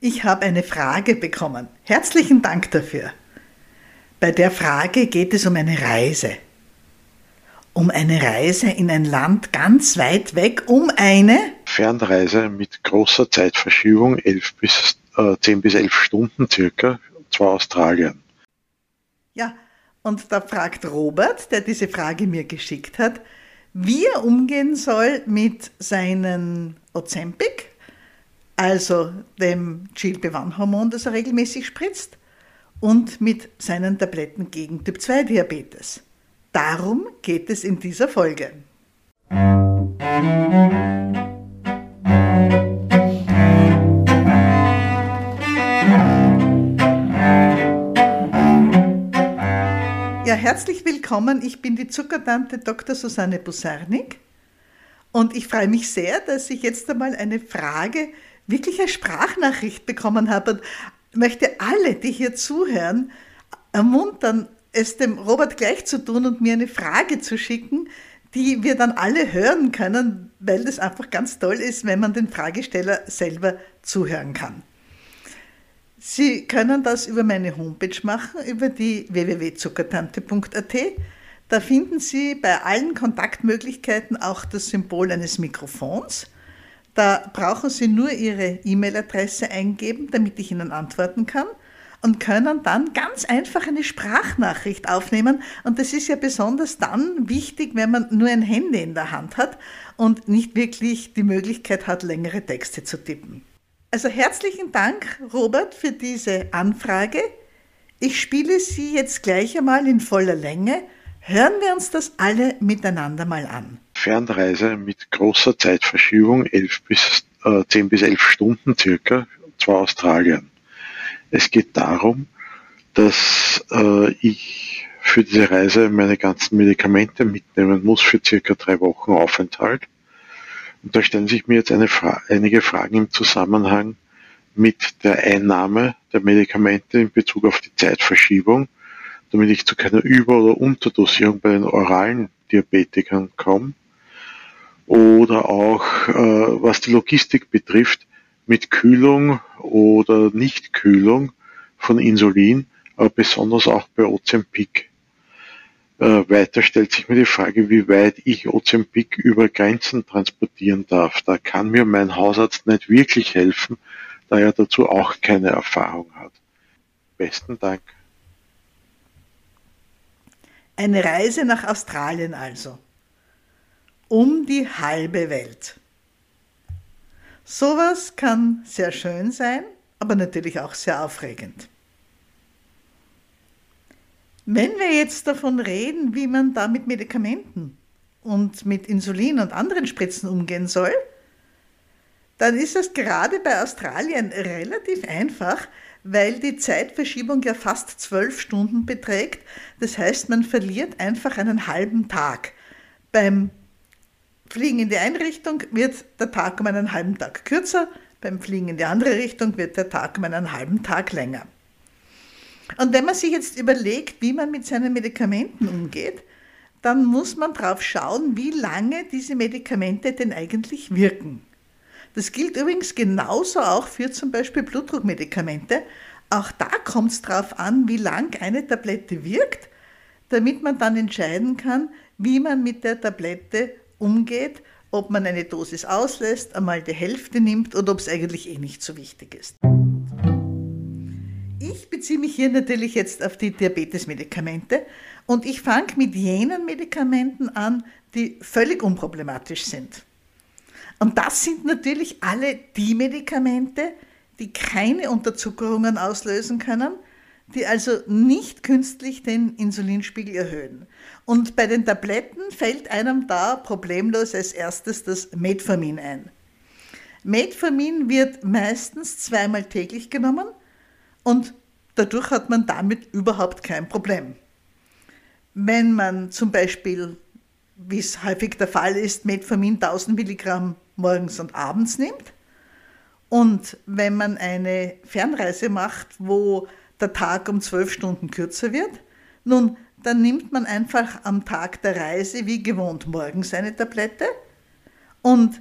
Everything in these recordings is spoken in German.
Ich habe eine Frage bekommen. Herzlichen Dank dafür. Bei der Frage geht es um eine Reise. Um eine Reise in ein Land ganz weit weg, um eine Fernreise mit großer Zeitverschiebung, 11 bis, äh, 10 bis 11 Stunden circa, und zwar Australien. Ja, und da fragt Robert, der diese Frage mir geschickt hat, wie er umgehen soll mit seinen Ozempic, also dem GLP-1-Hormon, das er regelmäßig spritzt, und mit seinen Tabletten gegen Typ-2-Diabetes. Darum geht es in dieser Folge. Ja, herzlich willkommen. Ich bin die Zuckertante Dr. Susanne Busarnik und ich freue mich sehr, dass ich jetzt einmal eine Frage, wirklich eine Sprachnachricht bekommen habe und möchte alle, die hier zuhören, ermuntern, es dem Robert gleich zu tun und mir eine Frage zu schicken, die wir dann alle hören können, weil das einfach ganz toll ist, wenn man den Fragesteller selber zuhören kann. Sie können das über meine Homepage machen, über die www.zuckertante.at. Da finden Sie bei allen Kontaktmöglichkeiten auch das Symbol eines Mikrofons. Da brauchen Sie nur Ihre E-Mail-Adresse eingeben, damit ich Ihnen antworten kann und können dann ganz einfach eine Sprachnachricht aufnehmen. Und das ist ja besonders dann wichtig, wenn man nur ein Handy in der Hand hat und nicht wirklich die Möglichkeit hat, längere Texte zu tippen. Also herzlichen Dank, Robert, für diese Anfrage. Ich spiele sie jetzt gleich einmal in voller Länge. Hören wir uns das alle miteinander mal an. Fernreise mit großer Zeitverschiebung, 11 bis, äh, 10 bis 11 Stunden circa, zwar Australien. Es geht darum, dass äh, ich für diese Reise meine ganzen Medikamente mitnehmen muss für circa drei Wochen Aufenthalt und da stellen sich mir jetzt Fra einige Fragen im Zusammenhang mit der Einnahme der Medikamente in Bezug auf die Zeitverschiebung, damit ich zu keiner Über- oder Unterdosierung bei den oralen Diabetikern komme. Oder auch, äh, was die Logistik betrifft, mit Kühlung oder Nichtkühlung von Insulin, aber besonders auch bei Ozempic. Äh, weiter stellt sich mir die Frage, wie weit ich Ozempic über Grenzen transportieren darf. Da kann mir mein Hausarzt nicht wirklich helfen, da er dazu auch keine Erfahrung hat. Besten Dank. Eine Reise nach Australien also. Um die halbe Welt. Sowas kann sehr schön sein, aber natürlich auch sehr aufregend. Wenn wir jetzt davon reden, wie man da mit Medikamenten und mit Insulin und anderen Spritzen umgehen soll, dann ist es gerade bei Australien relativ einfach, weil die Zeitverschiebung ja fast zwölf Stunden beträgt. Das heißt, man verliert einfach einen halben Tag. Beim Fliegen in die eine Richtung wird der Tag um einen halben Tag kürzer, beim Fliegen in die andere Richtung wird der Tag um einen halben Tag länger. Und wenn man sich jetzt überlegt, wie man mit seinen Medikamenten umgeht, dann muss man darauf schauen, wie lange diese Medikamente denn eigentlich wirken. Das gilt übrigens genauso auch für zum Beispiel Blutdruckmedikamente. Auch da kommt es darauf an, wie lang eine Tablette wirkt, damit man dann entscheiden kann, wie man mit der Tablette umgeht, ob man eine Dosis auslässt, einmal die Hälfte nimmt oder ob es eigentlich eh nicht so wichtig ist. Ich beziehe mich hier natürlich jetzt auf die Diabetesmedikamente und ich fange mit jenen Medikamenten an, die völlig unproblematisch sind. Und das sind natürlich alle die Medikamente, die keine Unterzuckerungen auslösen können, die also nicht künstlich den Insulinspiegel erhöhen. Und bei den Tabletten fällt einem da problemlos als erstes das Metformin ein. Metformin wird meistens zweimal täglich genommen und dadurch hat man damit überhaupt kein Problem. Wenn man zum Beispiel, wie es häufig der Fall ist, Metformin 1000 Milligramm morgens und abends nimmt und wenn man eine Fernreise macht, wo der Tag um zwölf Stunden kürzer wird, nun, dann nimmt man einfach am Tag der Reise wie gewohnt morgens eine Tablette und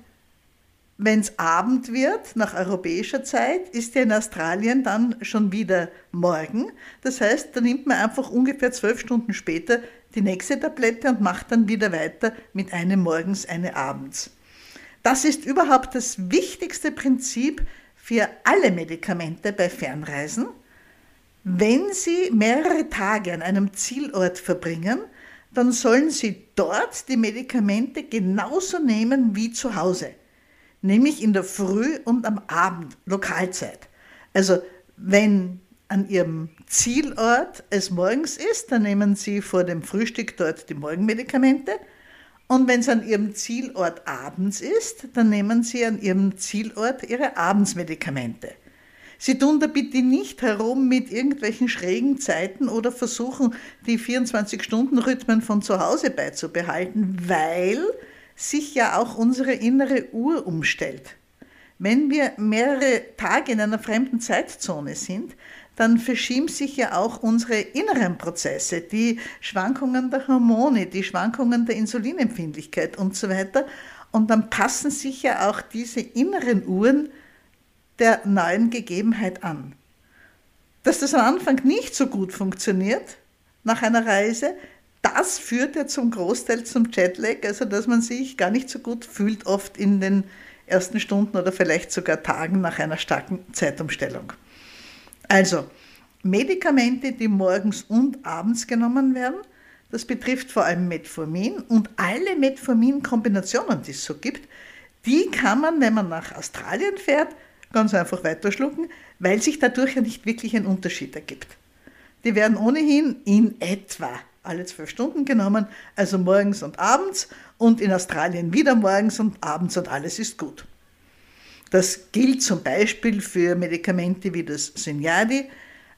Wenn es Abend wird, nach europäischer Zeit, ist ja in Australien dann schon wieder morgen. Das heißt, da nimmt man einfach ungefähr zwölf Stunden später die nächste Tablette und macht dann wieder weiter mit einem morgens, eine abends. Das ist überhaupt das wichtigste Prinzip für alle Medikamente bei Fernreisen. Wenn Sie mehrere Tage an einem Zielort verbringen, dann sollen Sie dort die Medikamente genauso nehmen wie zu Hause nämlich in der Früh und am Abend, Lokalzeit. Also wenn an Ihrem Zielort es morgens ist, dann nehmen Sie vor dem Frühstück dort die Morgenmedikamente. Und wenn es an Ihrem Zielort abends ist, dann nehmen Sie an Ihrem Zielort Ihre Abendsmedikamente. Sie tun da bitte nicht herum mit irgendwelchen schrägen Zeiten oder versuchen, die 24-Stunden-Rhythmen von zu Hause beizubehalten, weil sich ja auch unsere innere Uhr umstellt. Wenn wir mehrere Tage in einer fremden Zeitzone sind, dann verschieben sich ja auch unsere inneren Prozesse, die Schwankungen der Hormone, die Schwankungen der Insulinempfindlichkeit und so weiter. Und dann passen sich ja auch diese inneren Uhren der neuen Gegebenheit an. Dass das am Anfang nicht so gut funktioniert nach einer Reise, das führt ja zum Großteil zum Jetlag, also dass man sich gar nicht so gut fühlt, oft in den ersten Stunden oder vielleicht sogar Tagen nach einer starken Zeitumstellung. Also, Medikamente, die morgens und abends genommen werden, das betrifft vor allem Metformin und alle Metformin-Kombinationen, die es so gibt, die kann man, wenn man nach Australien fährt, ganz einfach weiterschlucken, weil sich dadurch ja nicht wirklich ein Unterschied ergibt. Die werden ohnehin in etwa alle zwölf Stunden genommen, also morgens und abends und in Australien wieder morgens und abends und alles ist gut. Das gilt zum Beispiel für Medikamente wie das Synyadi,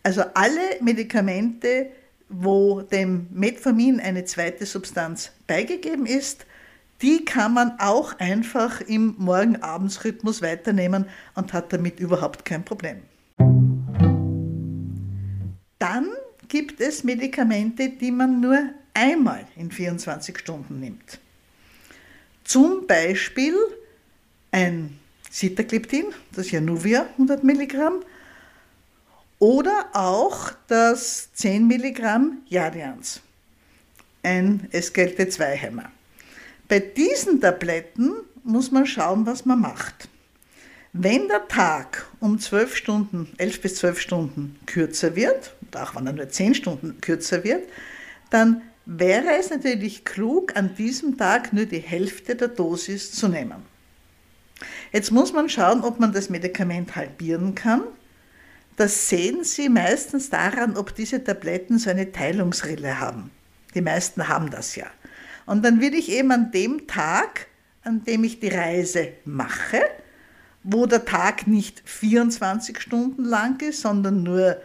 also alle Medikamente, wo dem Metformin eine zweite Substanz beigegeben ist, die kann man auch einfach im Morgen-Abends-Rhythmus weiternehmen und hat damit überhaupt kein Problem. Dann gibt es Medikamente, die man nur einmal in 24 Stunden nimmt. Zum Beispiel ein Sitagliptin, das Januvia 100 Milligramm, oder auch das 10 Milligramm Jadians, ein SGLT2-Hämmer. Bei diesen Tabletten muss man schauen, was man macht. Wenn der Tag um 12 Stunden, 11 bis 12 Stunden kürzer wird, und auch wenn er nur 10 Stunden kürzer wird, dann wäre es natürlich klug, an diesem Tag nur die Hälfte der Dosis zu nehmen. Jetzt muss man schauen, ob man das Medikament halbieren kann. Das sehen Sie meistens daran, ob diese Tabletten so eine Teilungsrille haben. Die meisten haben das ja. Und dann würde ich eben an dem Tag, an dem ich die Reise mache, wo der Tag nicht 24 Stunden lang ist, sondern nur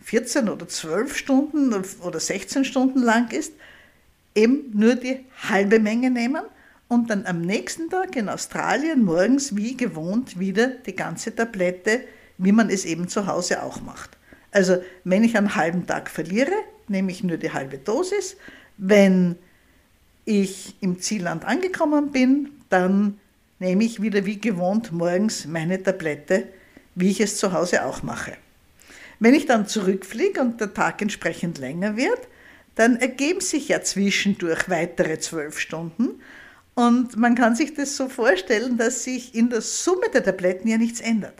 14 oder 12 Stunden oder 16 Stunden lang ist, eben nur die halbe Menge nehmen und dann am nächsten Tag in Australien morgens wie gewohnt wieder die ganze Tablette, wie man es eben zu Hause auch macht. Also wenn ich einen halben Tag verliere, nehme ich nur die halbe Dosis. Wenn ich im Zielland angekommen bin, dann nehme ich wieder wie gewohnt morgens meine Tablette, wie ich es zu Hause auch mache. Wenn ich dann zurückfliege und der Tag entsprechend länger wird, dann ergeben sich ja zwischendurch weitere zwölf Stunden. Und man kann sich das so vorstellen, dass sich in der Summe der Tabletten ja nichts ändert.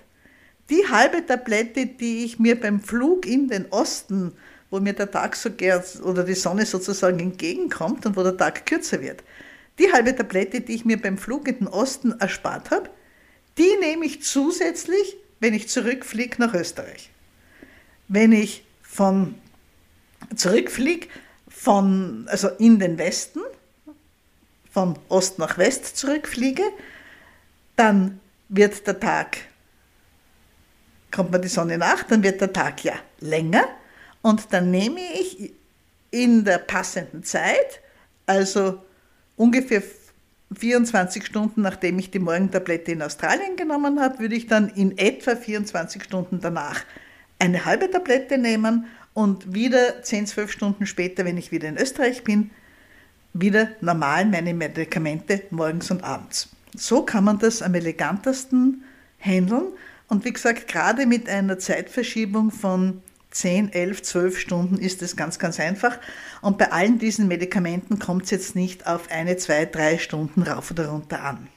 Die halbe Tablette, die ich mir beim Flug in den Osten, wo mir der Tag so gern oder die Sonne sozusagen entgegenkommt und wo der Tag kürzer wird, die halbe Tablette, die ich mir beim Flug in den Osten erspart habe, die nehme ich zusätzlich, wenn ich zurückfliege nach Österreich. Wenn ich von zurückfliege, von, also in den Westen, von Ost nach West zurückfliege, dann wird der Tag, kommt mir die Sonne nach, dann wird der Tag ja länger und dann nehme ich in der passenden Zeit, also ungefähr 24 Stunden nachdem ich die Morgentablette in Australien genommen habe, würde ich dann in etwa 24 Stunden danach eine halbe Tablette nehmen und wieder 10, 12 Stunden später, wenn ich wieder in Österreich bin, wieder normal meine Medikamente morgens und abends. So kann man das am elegantesten handeln. Und wie gesagt, gerade mit einer Zeitverschiebung von 10, 11, 12 Stunden ist es ganz, ganz einfach. Und bei allen diesen Medikamenten kommt es jetzt nicht auf eine, zwei, drei Stunden rauf oder runter an.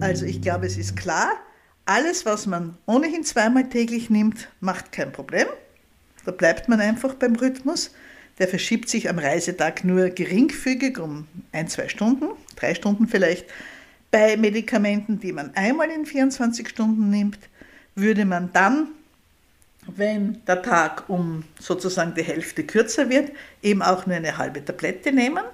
Also ich glaube, es ist klar, alles, was man ohnehin zweimal täglich nimmt, macht kein Problem. Da bleibt man einfach beim Rhythmus. Der verschiebt sich am Reisetag nur geringfügig um ein, zwei Stunden, drei Stunden vielleicht. Bei Medikamenten, die man einmal in 24 Stunden nimmt, würde man dann, wenn der Tag um sozusagen die Hälfte kürzer wird, eben auch nur eine halbe Tablette nehmen,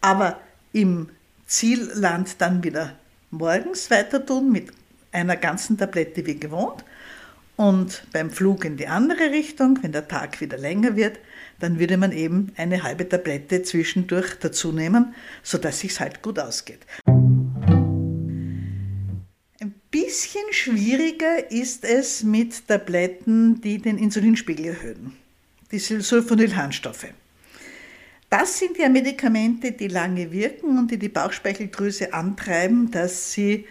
aber im Zielland dann wieder morgens weiter tun mit einer ganzen Tablette wie gewohnt und beim Flug in die andere Richtung, wenn der Tag wieder länger wird, dann würde man eben eine halbe Tablette zwischendurch dazu nehmen, sodass es sich halt gut ausgeht. Bisschen schwieriger ist es mit Tabletten, die den Insulinspiegel erhöhen, die Sulfonylharnstoffe. Das sind ja Medikamente, die lange wirken und die die Bauchspeicheldrüse antreiben, dass sie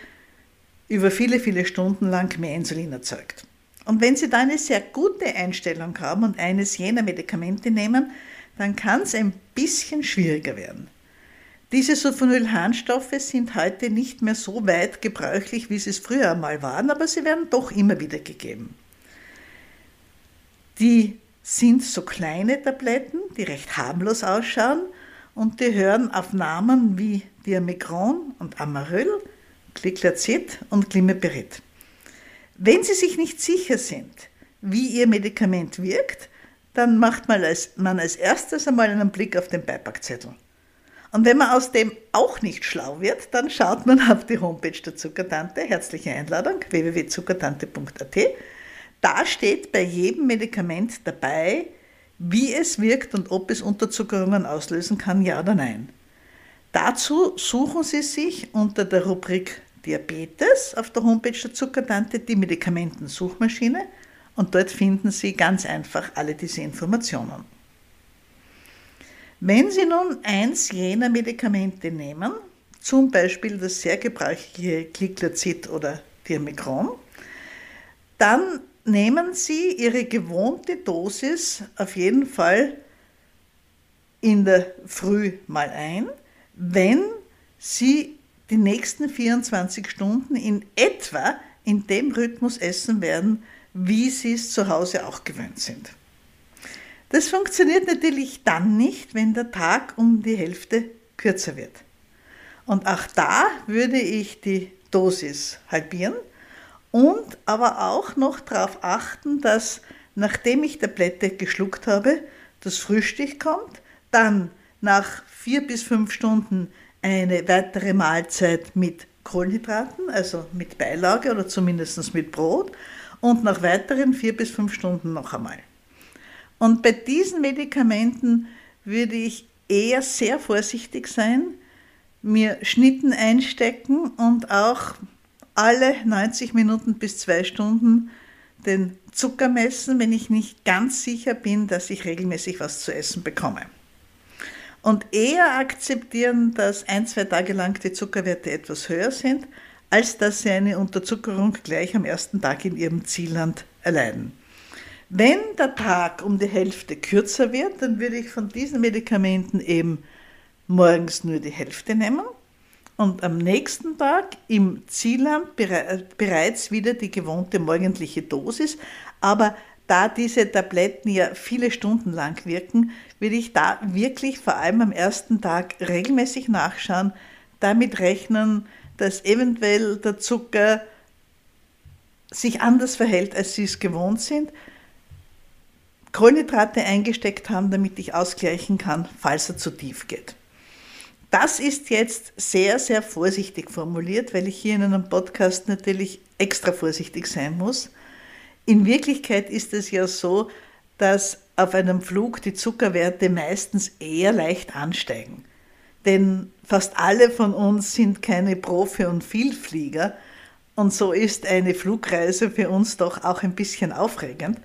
über viele, viele Stunden lang mehr Insulin erzeugt. Und wenn Sie da eine sehr gute Einstellung haben und eines jener Medikamente nehmen, dann kann es ein bisschen schwieriger werden. Diese Sulfonylharnstoffe sind heute nicht mehr so weit gebräuchlich, wie sie es früher einmal waren, aber sie werden doch immer wieder gegeben. Die sind so kleine Tabletten, die recht harmlos ausschauen und die hören auf Namen wie Diamigron und Amaryl Gliclazid und Glimepirid. Wenn Sie sich nicht sicher sind, wie Ihr Medikament wirkt, dann macht man als, man als erstes einmal einen Blick auf den Beipackzettel. Und wenn man aus dem auch nicht schlau wird, dann schaut man auf die Homepage der Zuckertante, herzliche Einladung, www.zuckertante.at. Da steht bei jedem Medikament dabei, wie es wirkt und ob es Unterzuckerungen auslösen kann, ja oder nein. Dazu suchen Sie sich unter der Rubrik Diabetes auf der Homepage der Zuckertante die Medikamentensuchmaschine und dort finden Sie ganz einfach alle diese Informationen. Wenn Sie nun eins jener Medikamente nehmen, zum Beispiel das sehr gebräuchliche Gliclazid oder Dirmicron, dann nehmen Sie Ihre gewohnte Dosis auf jeden Fall in der Früh mal ein wenn Sie die nächsten 24 Stunden in etwa in dem Rhythmus essen werden, wie Sie es zu Hause auch gewöhnt sind. Das funktioniert natürlich dann nicht, wenn der Tag um die Hälfte kürzer wird. Und auch da würde ich die Dosis halbieren und aber auch noch darauf achten, dass nachdem ich Tablette geschluckt habe, das Frühstück kommt, dann nach vier bis fünf Stunden eine weitere Mahlzeit mit Kohlenhydraten, also mit Beilage oder zumindest mit Brot und nach weiteren vier bis fünf Stunden noch einmal. Und bei diesen Medikamenten würde ich eher sehr vorsichtig sein, mir Schnitten einstecken und auch alle 90 Minuten bis zwei Stunden den Zucker messen, wenn ich nicht ganz sicher bin, dass ich regelmäßig was zu essen bekomme und eher akzeptieren, dass ein, zwei Tage lang die Zuckerwerte etwas höher sind, als dass sie eine Unterzuckerung gleich am ersten Tag in ihrem Zielland erleiden. Wenn der Tag um die Hälfte kürzer wird, dann würde ich von diesen Medikamenten eben morgens nur die Hälfte nehmen und am nächsten Tag im Zielland bereits wieder die gewohnte morgendliche Dosis, aber da diese Tabletten ja viele Stunden lang wirken, würde ich da wirklich vor allem am ersten Tag regelmäßig nachschauen, damit rechnen, dass eventuell der Zucker sich anders verhält, als sie es gewohnt sind, Kohlenhydrate eingesteckt haben, damit ich ausgleichen kann, falls er zu tief geht. Das ist jetzt sehr, sehr vorsichtig formuliert, weil ich hier in einem Podcast natürlich extra vorsichtig sein muss. In Wirklichkeit ist es ja so, dass auf einem Flug die Zuckerwerte meistens eher leicht ansteigen. Denn fast alle von uns sind keine Profi- und Vielflieger und so ist eine Flugreise für uns doch auch ein bisschen aufregend.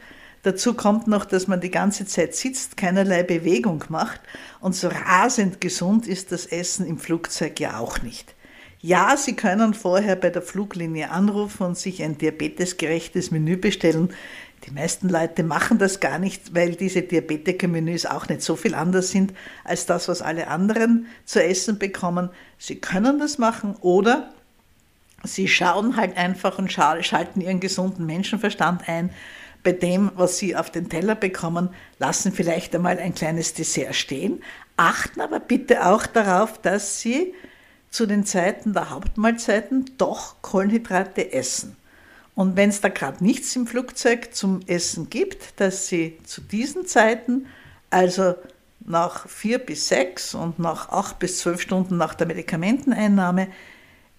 Dazu kommt noch, dass man die ganze Zeit sitzt, keinerlei Bewegung macht und so rasend gesund ist das Essen im Flugzeug ja auch nicht. Ja, Sie können vorher bei der Fluglinie anrufen und sich ein diabetesgerechtes Menü bestellen. Die meisten Leute machen das gar nicht, weil diese Diabetiker-Menüs auch nicht so viel anders sind als das, was alle anderen zu essen bekommen. Sie können das machen oder sie schauen halt einfach und schalten ihren gesunden Menschenverstand ein. Bei dem, was sie auf den Teller bekommen, lassen vielleicht einmal ein kleines Dessert stehen, achten aber bitte auch darauf, dass sie zu den Zeiten der Hauptmahlzeiten doch Kohlenhydrate essen. Und wenn es da gerade nichts im Flugzeug zum Essen gibt, dass Sie zu diesen Zeiten, also nach vier bis sechs und nach acht bis zwölf Stunden nach der Medikamenteneinnahme,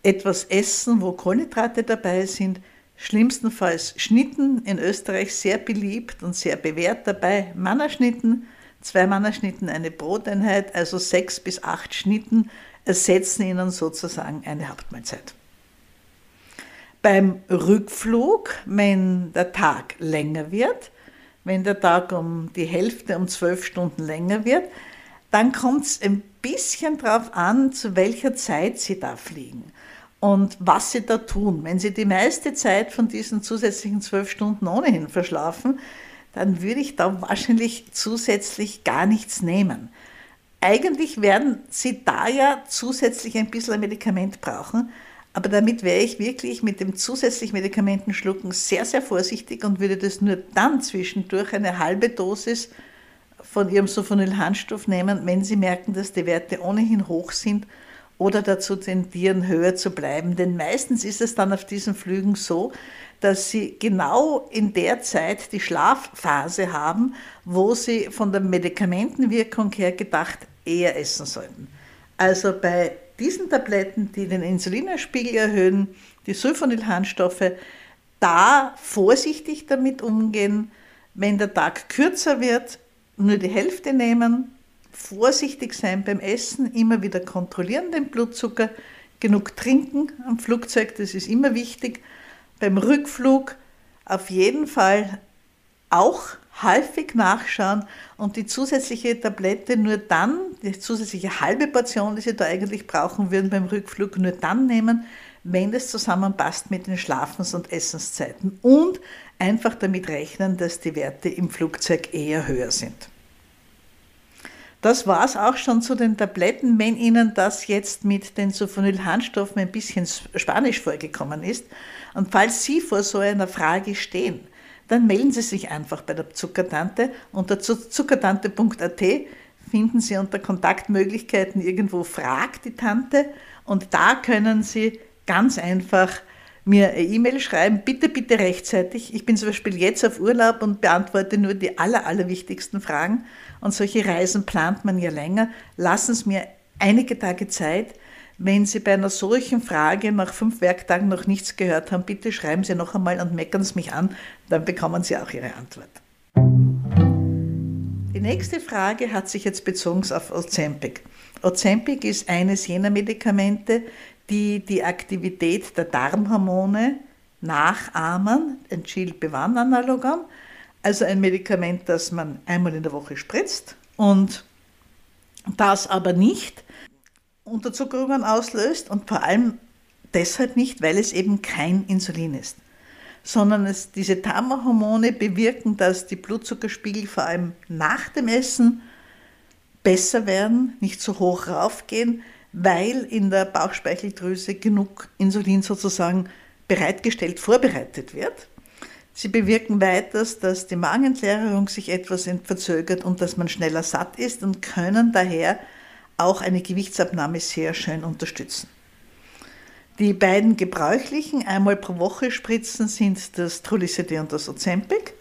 etwas essen, wo Kohlenhydrate dabei sind. Schlimmstenfalls Schnitten in Österreich sehr beliebt und sehr bewährt dabei. Mannerschnitten, zwei Mannerschnitten, eine Broteinheit, also sechs bis acht Schnitten ersetzen ihnen sozusagen eine Hauptmahlzeit. Beim Rückflug, wenn der Tag länger wird, wenn der Tag um die Hälfte, um zwölf Stunden länger wird, dann kommt es ein bisschen darauf an, zu welcher Zeit Sie da fliegen und was Sie da tun. Wenn Sie die meiste Zeit von diesen zusätzlichen zwölf Stunden ohnehin verschlafen, dann würde ich da wahrscheinlich zusätzlich gar nichts nehmen. Eigentlich werden Sie da ja zusätzlich ein bisschen ein Medikament brauchen, aber damit wäre ich wirklich mit dem zusätzlichen Medikamentenschlucken sehr, sehr vorsichtig und würde das nur dann zwischendurch eine halbe Dosis von Ihrem Sulfonylharnstoff nehmen, wenn Sie merken, dass die Werte ohnehin hoch sind oder dazu tendieren, höher zu bleiben. Denn meistens ist es dann auf diesen Flügen so, dass Sie genau in der Zeit die Schlafphase haben, wo Sie von der Medikamentenwirkung her gedacht eher essen sollten. Also bei diesen Tabletten, die den Insulinspiegel erhöhen, die Sulfonylharnstoffe, da vorsichtig damit umgehen, wenn der Tag kürzer wird, nur die Hälfte nehmen, vorsichtig sein beim Essen, immer wieder kontrollieren den Blutzucker, genug trinken am Flugzeug, das ist immer wichtig. Beim Rückflug auf jeden Fall auch häufig nachschauen und die zusätzliche Tablette nur dann, die zusätzliche halbe Portion, die Sie da eigentlich brauchen würden beim Rückflug, nur dann nehmen, wenn es zusammenpasst mit den Schlafens- und Essenszeiten und einfach damit rechnen, dass die Werte im Flugzeug eher höher sind. Das war es auch schon zu den Tabletten. Wenn Ihnen das jetzt mit den Sulfonylharnstoffen ein bisschen spanisch vorgekommen ist und falls Sie vor so einer Frage stehen, dann melden Sie sich einfach bei der Zuckertante. Unter zuckertante.at finden Sie unter Kontaktmöglichkeiten irgendwo Frag die Tante und da können Sie ganz einfach mir eine E-Mail schreiben, bitte, bitte rechtzeitig. Ich bin zum Beispiel jetzt auf Urlaub und beantworte nur die aller, allerwichtigsten Fragen. Und solche Reisen plant man ja länger. Lassen Sie mir einige Tage Zeit. Wenn Sie bei einer solchen Frage nach fünf Werktagen noch nichts gehört haben, bitte schreiben Sie noch einmal und meckern Sie mich an, dann bekommen Sie auch Ihre Antwort. Die nächste Frage hat sich jetzt bezogen auf Ozempic. Ozempic ist eines jener Medikamente, die die Aktivität der Darmhormone nachahmen, ein GLP-1-Analogon, also ein Medikament, das man einmal in der Woche spritzt und das aber nicht Unterzuckerungen auslöst und vor allem deshalb nicht, weil es eben kein Insulin ist, sondern es, diese Thermohormone bewirken, dass die Blutzuckerspiegel vor allem nach dem Essen besser werden, nicht so hoch raufgehen, weil in der Bauchspeicheldrüse genug Insulin sozusagen bereitgestellt, vorbereitet wird. Sie bewirken weiters, dass die Magenentleerung sich etwas verzögert und dass man schneller satt ist und können daher auch eine Gewichtsabnahme sehr schön unterstützen. Die beiden gebräuchlichen einmal pro Woche Spritzen sind das Trulicity und das Ozempic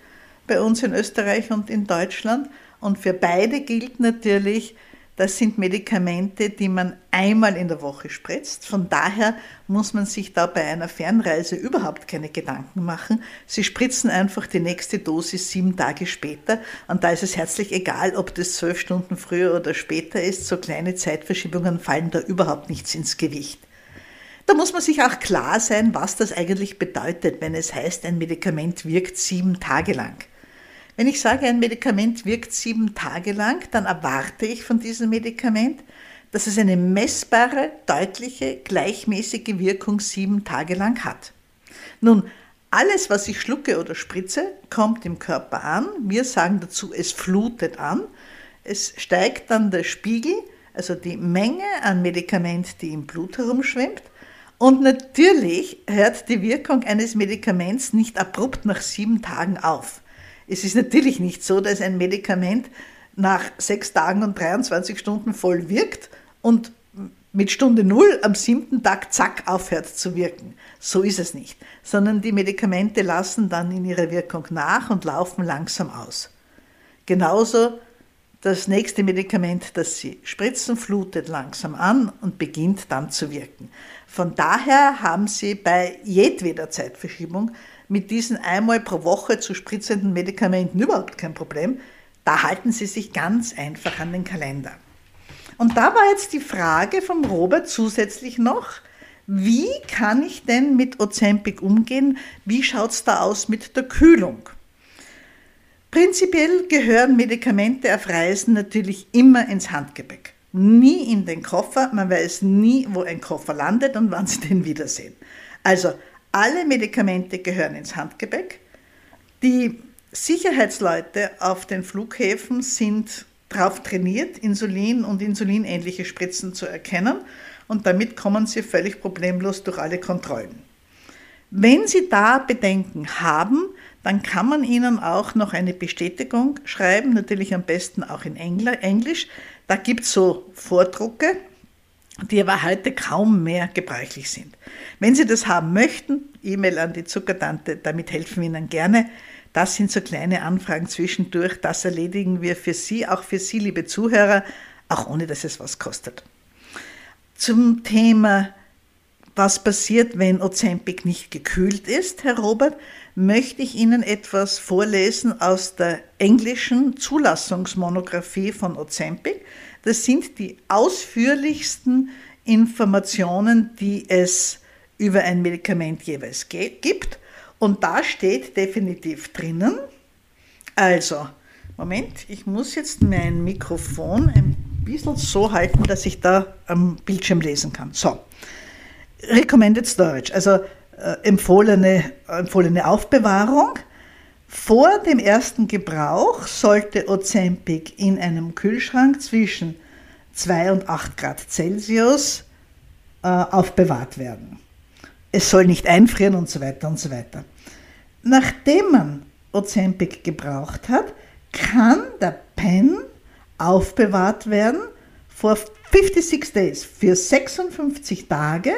bei uns in Österreich und in Deutschland. Und für beide gilt natürlich, das sind Medikamente, die man einmal in der Woche spritzt. Von daher muss man sich da bei einer Fernreise überhaupt keine Gedanken machen. Sie spritzen einfach die nächste Dosis sieben Tage später. Und da ist es herzlich egal, ob das zwölf Stunden früher oder später ist. So kleine Zeitverschiebungen fallen da überhaupt nichts ins Gewicht. Da muss man sich auch klar sein, was das eigentlich bedeutet, wenn es heißt, ein Medikament wirkt sieben Tage lang. Wenn ich sage, ein Medikament wirkt sieben Tage lang, dann erwarte ich von diesem Medikament, dass es eine messbare, deutliche, gleichmäßige Wirkung sieben Tage lang hat. Nun, alles, was ich schlucke oder spritze, kommt im Körper an. Wir sagen dazu, es flutet an. Es steigt dann der Spiegel, also die Menge an Medikament, die im Blut herumschwimmt. Und natürlich hört die Wirkung eines Medikaments nicht abrupt nach sieben Tagen auf. Es ist natürlich nicht so, dass ein Medikament nach sechs Tagen und 23 Stunden voll wirkt und mit Stunde Null am siebten Tag zack aufhört zu wirken. So ist es nicht, sondern die Medikamente lassen dann in ihrer Wirkung nach und laufen langsam aus. Genauso das nächste Medikament, das Sie spritzen, flutet langsam an und beginnt dann zu wirken. Von daher haben Sie bei jedweder Zeitverschiebung mit diesen einmal pro Woche zu spritzenden Medikamenten überhaupt kein Problem. Da halten Sie sich ganz einfach an den Kalender. Und da war jetzt die Frage vom Robert zusätzlich noch, wie kann ich denn mit Ozempic umgehen? Wie schaut es da aus mit der Kühlung? Prinzipiell gehören Medikamente auf Reisen natürlich immer ins Handgepäck. Nie in den Koffer, man weiß nie, wo ein Koffer landet und wann Sie den wiedersehen. Also alle Medikamente gehören ins Handgepäck. Die Sicherheitsleute auf den Flughäfen sind darauf trainiert, Insulin und insulinähnliche Spritzen zu erkennen und damit kommen sie völlig problemlos durch alle Kontrollen. Wenn Sie da Bedenken haben, dann kann man Ihnen auch noch eine Bestätigung schreiben, natürlich am besten auch in Englisch. Da gibt es so Vordrucke, die aber heute kaum mehr gebräuchlich sind. Wenn Sie das haben möchten, E-Mail an die Zuckertante, damit helfen wir Ihnen gerne. Das sind so kleine Anfragen zwischendurch. Das erledigen wir für Sie, auch für Sie, liebe Zuhörer, auch ohne dass es was kostet. Zum Thema, was passiert, wenn Ozempic nicht gekühlt ist, Herr Robert, möchte ich Ihnen etwas vorlesen aus der englischen Zulassungsmonographie von Ozempic. Das sind die ausführlichsten Informationen, die es über ein Medikament jeweils gibt. Und da steht definitiv drinnen, also, Moment, ich muss jetzt mein Mikrofon ein bisschen so halten, dass ich da am Bildschirm lesen kann. So, Recommended Storage, also äh, empfohlene, empfohlene Aufbewahrung. Vor dem ersten Gebrauch sollte Ozempic in einem Kühlschrank zwischen 2 und 8 Grad Celsius äh, aufbewahrt werden es soll nicht einfrieren und so weiter und so weiter. Nachdem man Ozempic gebraucht hat, kann der Pen aufbewahrt werden for 56 days, für 56 Tage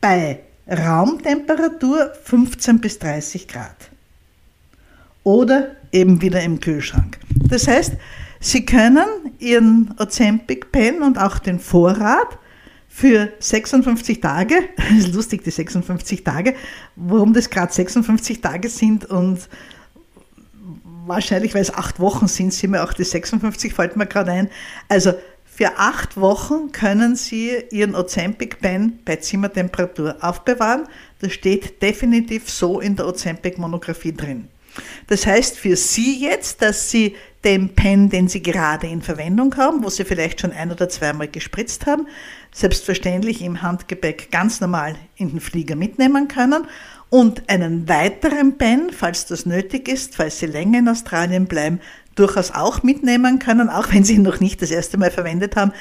bei Raumtemperatur 15 bis 30 Grad. Oder eben wieder im Kühlschrank. Das heißt, Sie können Ihren Ozempic Pen und auch den Vorrat für 56 Tage, das ist lustig, die 56 Tage, warum das gerade 56 Tage sind und wahrscheinlich, weil es acht Wochen sind, sind mir auch die 56, fällt mir gerade ein. Also für acht Wochen können Sie Ihren Ozempic Pen bei Zimmertemperatur aufbewahren. Das steht definitiv so in der Ozempic Monographie drin. Das heißt für Sie jetzt, dass Sie den Pen, den Sie gerade in Verwendung haben, wo Sie vielleicht schon ein oder zweimal gespritzt haben, selbstverständlich im Handgepäck ganz normal in den Flieger mitnehmen können und einen weiteren Pen, falls das nötig ist, falls Sie länger in Australien bleiben, durchaus auch mitnehmen können, auch wenn Sie ihn noch nicht das erste Mal verwendet haben.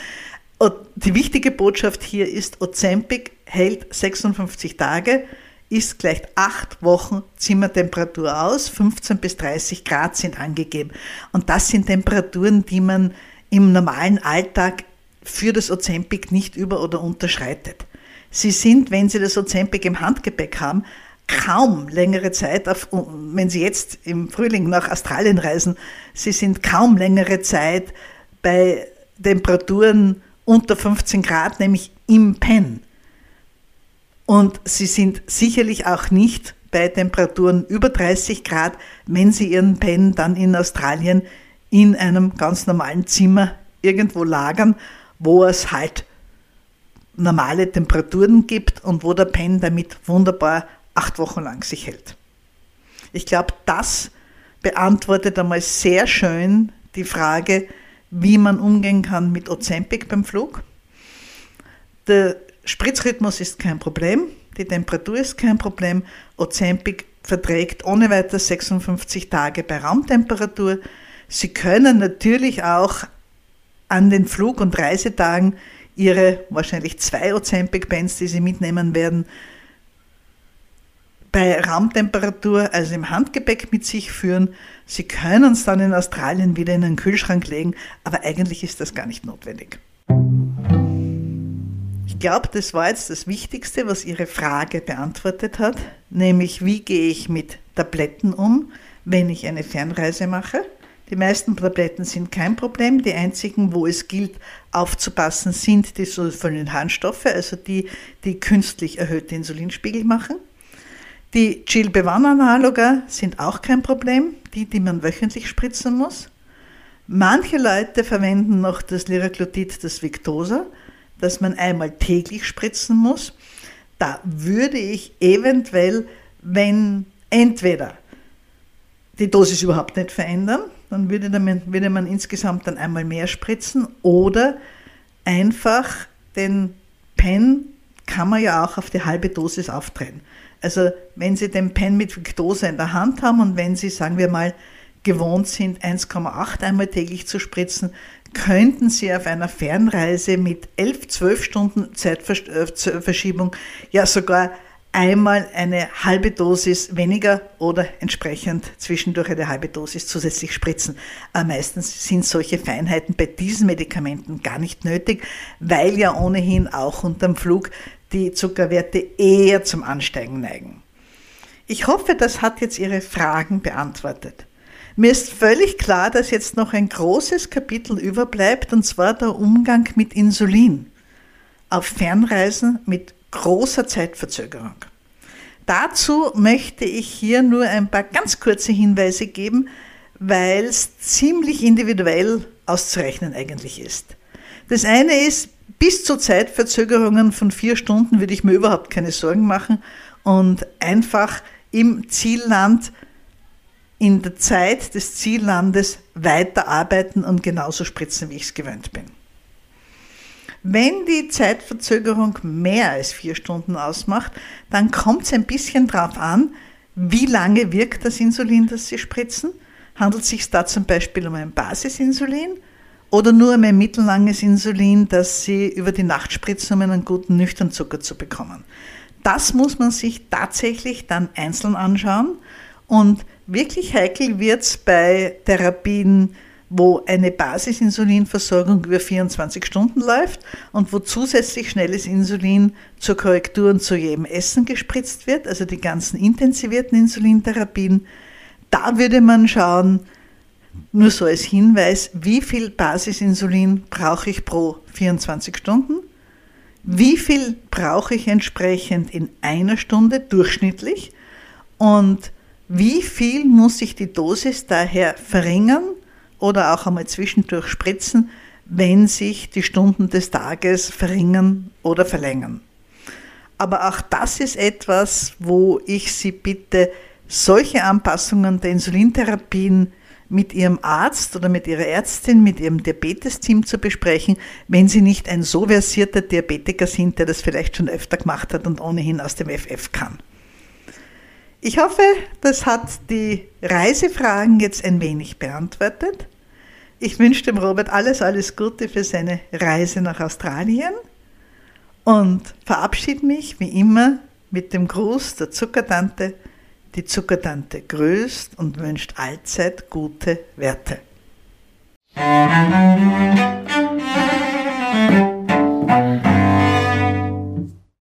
Die wichtige Botschaft hier ist, Ozempic hält 56 Tage, ist gleich acht Wochen Zimmertemperatur aus, 15 bis 30 Grad sind angegeben. Und das sind Temperaturen, die man im normalen Alltag für das Ozempic nicht über- oder unterschreitet. Sie sind, wenn Sie das Ozempic im Handgepäck haben, kaum längere Zeit, auf, wenn Sie jetzt im Frühling nach Australien reisen, Sie sind kaum längere Zeit bei Temperaturen unter 15 Grad, nämlich im Pen. Und sie sind sicherlich auch nicht bei Temperaturen über 30 Grad, wenn sie ihren Pen dann in Australien in einem ganz normalen Zimmer irgendwo lagern, wo es halt normale Temperaturen gibt und wo der Pen damit wunderbar acht Wochen lang sich hält. Ich glaube, das beantwortet einmal sehr schön die Frage, wie man umgehen kann mit Ozempic beim Flug. Der Spritzrhythmus ist kein Problem, die Temperatur ist kein Problem. Ozempic verträgt ohne weiteres 56 Tage bei Raumtemperatur. Sie können natürlich auch an den Flug- und Reisetagen Ihre wahrscheinlich zwei Ozempic-Bands, die Sie mitnehmen werden, bei Raumtemperatur, also im Handgepäck mit sich führen. Sie können es dann in Australien wieder in einen Kühlschrank legen, aber eigentlich ist das gar nicht notwendig. Ich glaube, das war jetzt das Wichtigste, was Ihre Frage beantwortet hat, nämlich wie gehe ich mit Tabletten um, wenn ich eine Fernreise mache. Die meisten Tabletten sind kein Problem. Die einzigen, wo es gilt aufzupassen, sind die sulfonen Harnstoffe, also die, die künstlich erhöhte Insulinspiegel machen. Die Gilbevan-Analoga sind auch kein Problem, die, die man wöchentlich spritzen muss. Manche Leute verwenden noch das Liraglutid, das Victosa, das man einmal täglich spritzen muss. Da würde ich eventuell, wenn entweder die Dosis überhaupt nicht verändern, dann würde, man, würde man insgesamt dann einmal mehr spritzen oder einfach den Pen kann man ja auch auf die halbe Dosis aufdrehen. Also wenn Sie den Pen mit Victosa in der Hand haben und wenn Sie, sagen wir mal, gewohnt sind, 1,8 einmal täglich zu spritzen, könnten Sie auf einer Fernreise mit 11, 12 Stunden Zeitverschiebung ja sogar einmal eine halbe Dosis weniger oder entsprechend zwischendurch eine halbe Dosis zusätzlich spritzen. Aber meistens sind solche Feinheiten bei diesen Medikamenten gar nicht nötig, weil ja ohnehin auch unterm Flug die Zuckerwerte eher zum Ansteigen neigen. Ich hoffe, das hat jetzt Ihre Fragen beantwortet. Mir ist völlig klar, dass jetzt noch ein großes Kapitel überbleibt, und zwar der Umgang mit Insulin auf Fernreisen mit großer Zeitverzögerung. Dazu möchte ich hier nur ein paar ganz kurze Hinweise geben, weil es ziemlich individuell auszurechnen eigentlich ist. Das eine ist, bis zu Zeitverzögerungen von vier Stunden würde ich mir überhaupt keine Sorgen machen und einfach im Zielland in der Zeit des Ziellandes weiterarbeiten und genauso spritzen, wie ich es gewöhnt bin. Wenn die Zeitverzögerung mehr als vier Stunden ausmacht, dann kommt es ein bisschen darauf an, wie lange wirkt das Insulin, das Sie spritzen. Handelt es sich da zum Beispiel um ein Basisinsulin oder nur ein mittellanges Insulin, das Sie über die Nacht spritzen, um einen guten Nüchternzucker zu bekommen? Das muss man sich tatsächlich dann einzeln anschauen und wirklich heikel wird es bei Therapien, wo eine Basisinsulinversorgung über 24 Stunden läuft und wo zusätzlich schnelles Insulin zur Korrektur und zu jedem Essen gespritzt wird, also die ganzen intensivierten Insulintherapien. Da würde man schauen, nur so als Hinweis, wie viel Basisinsulin brauche ich pro 24 Stunden? Wie viel brauche ich entsprechend in einer Stunde durchschnittlich? Und wie viel muss ich die Dosis daher verringern oder auch einmal zwischendurch spritzen, wenn sich die Stunden des Tages verringern oder verlängern? Aber auch das ist etwas, wo ich Sie bitte, solche Anpassungen der Insulintherapien mit Ihrem Arzt oder mit Ihrer Ärztin, mit Ihrem Diabetesteam zu besprechen, wenn Sie nicht ein so versierter Diabetiker sind, der das vielleicht schon öfter gemacht hat und ohnehin aus dem FF kann. Ich hoffe, das hat die Reisefragen jetzt ein wenig beantwortet. Ich wünsche dem Robert alles, alles Gute für seine Reise nach Australien und verabschiede mich wie immer mit dem Gruß der Zuckertante. Die Zuckertante grüßt und wünscht allzeit gute Werte.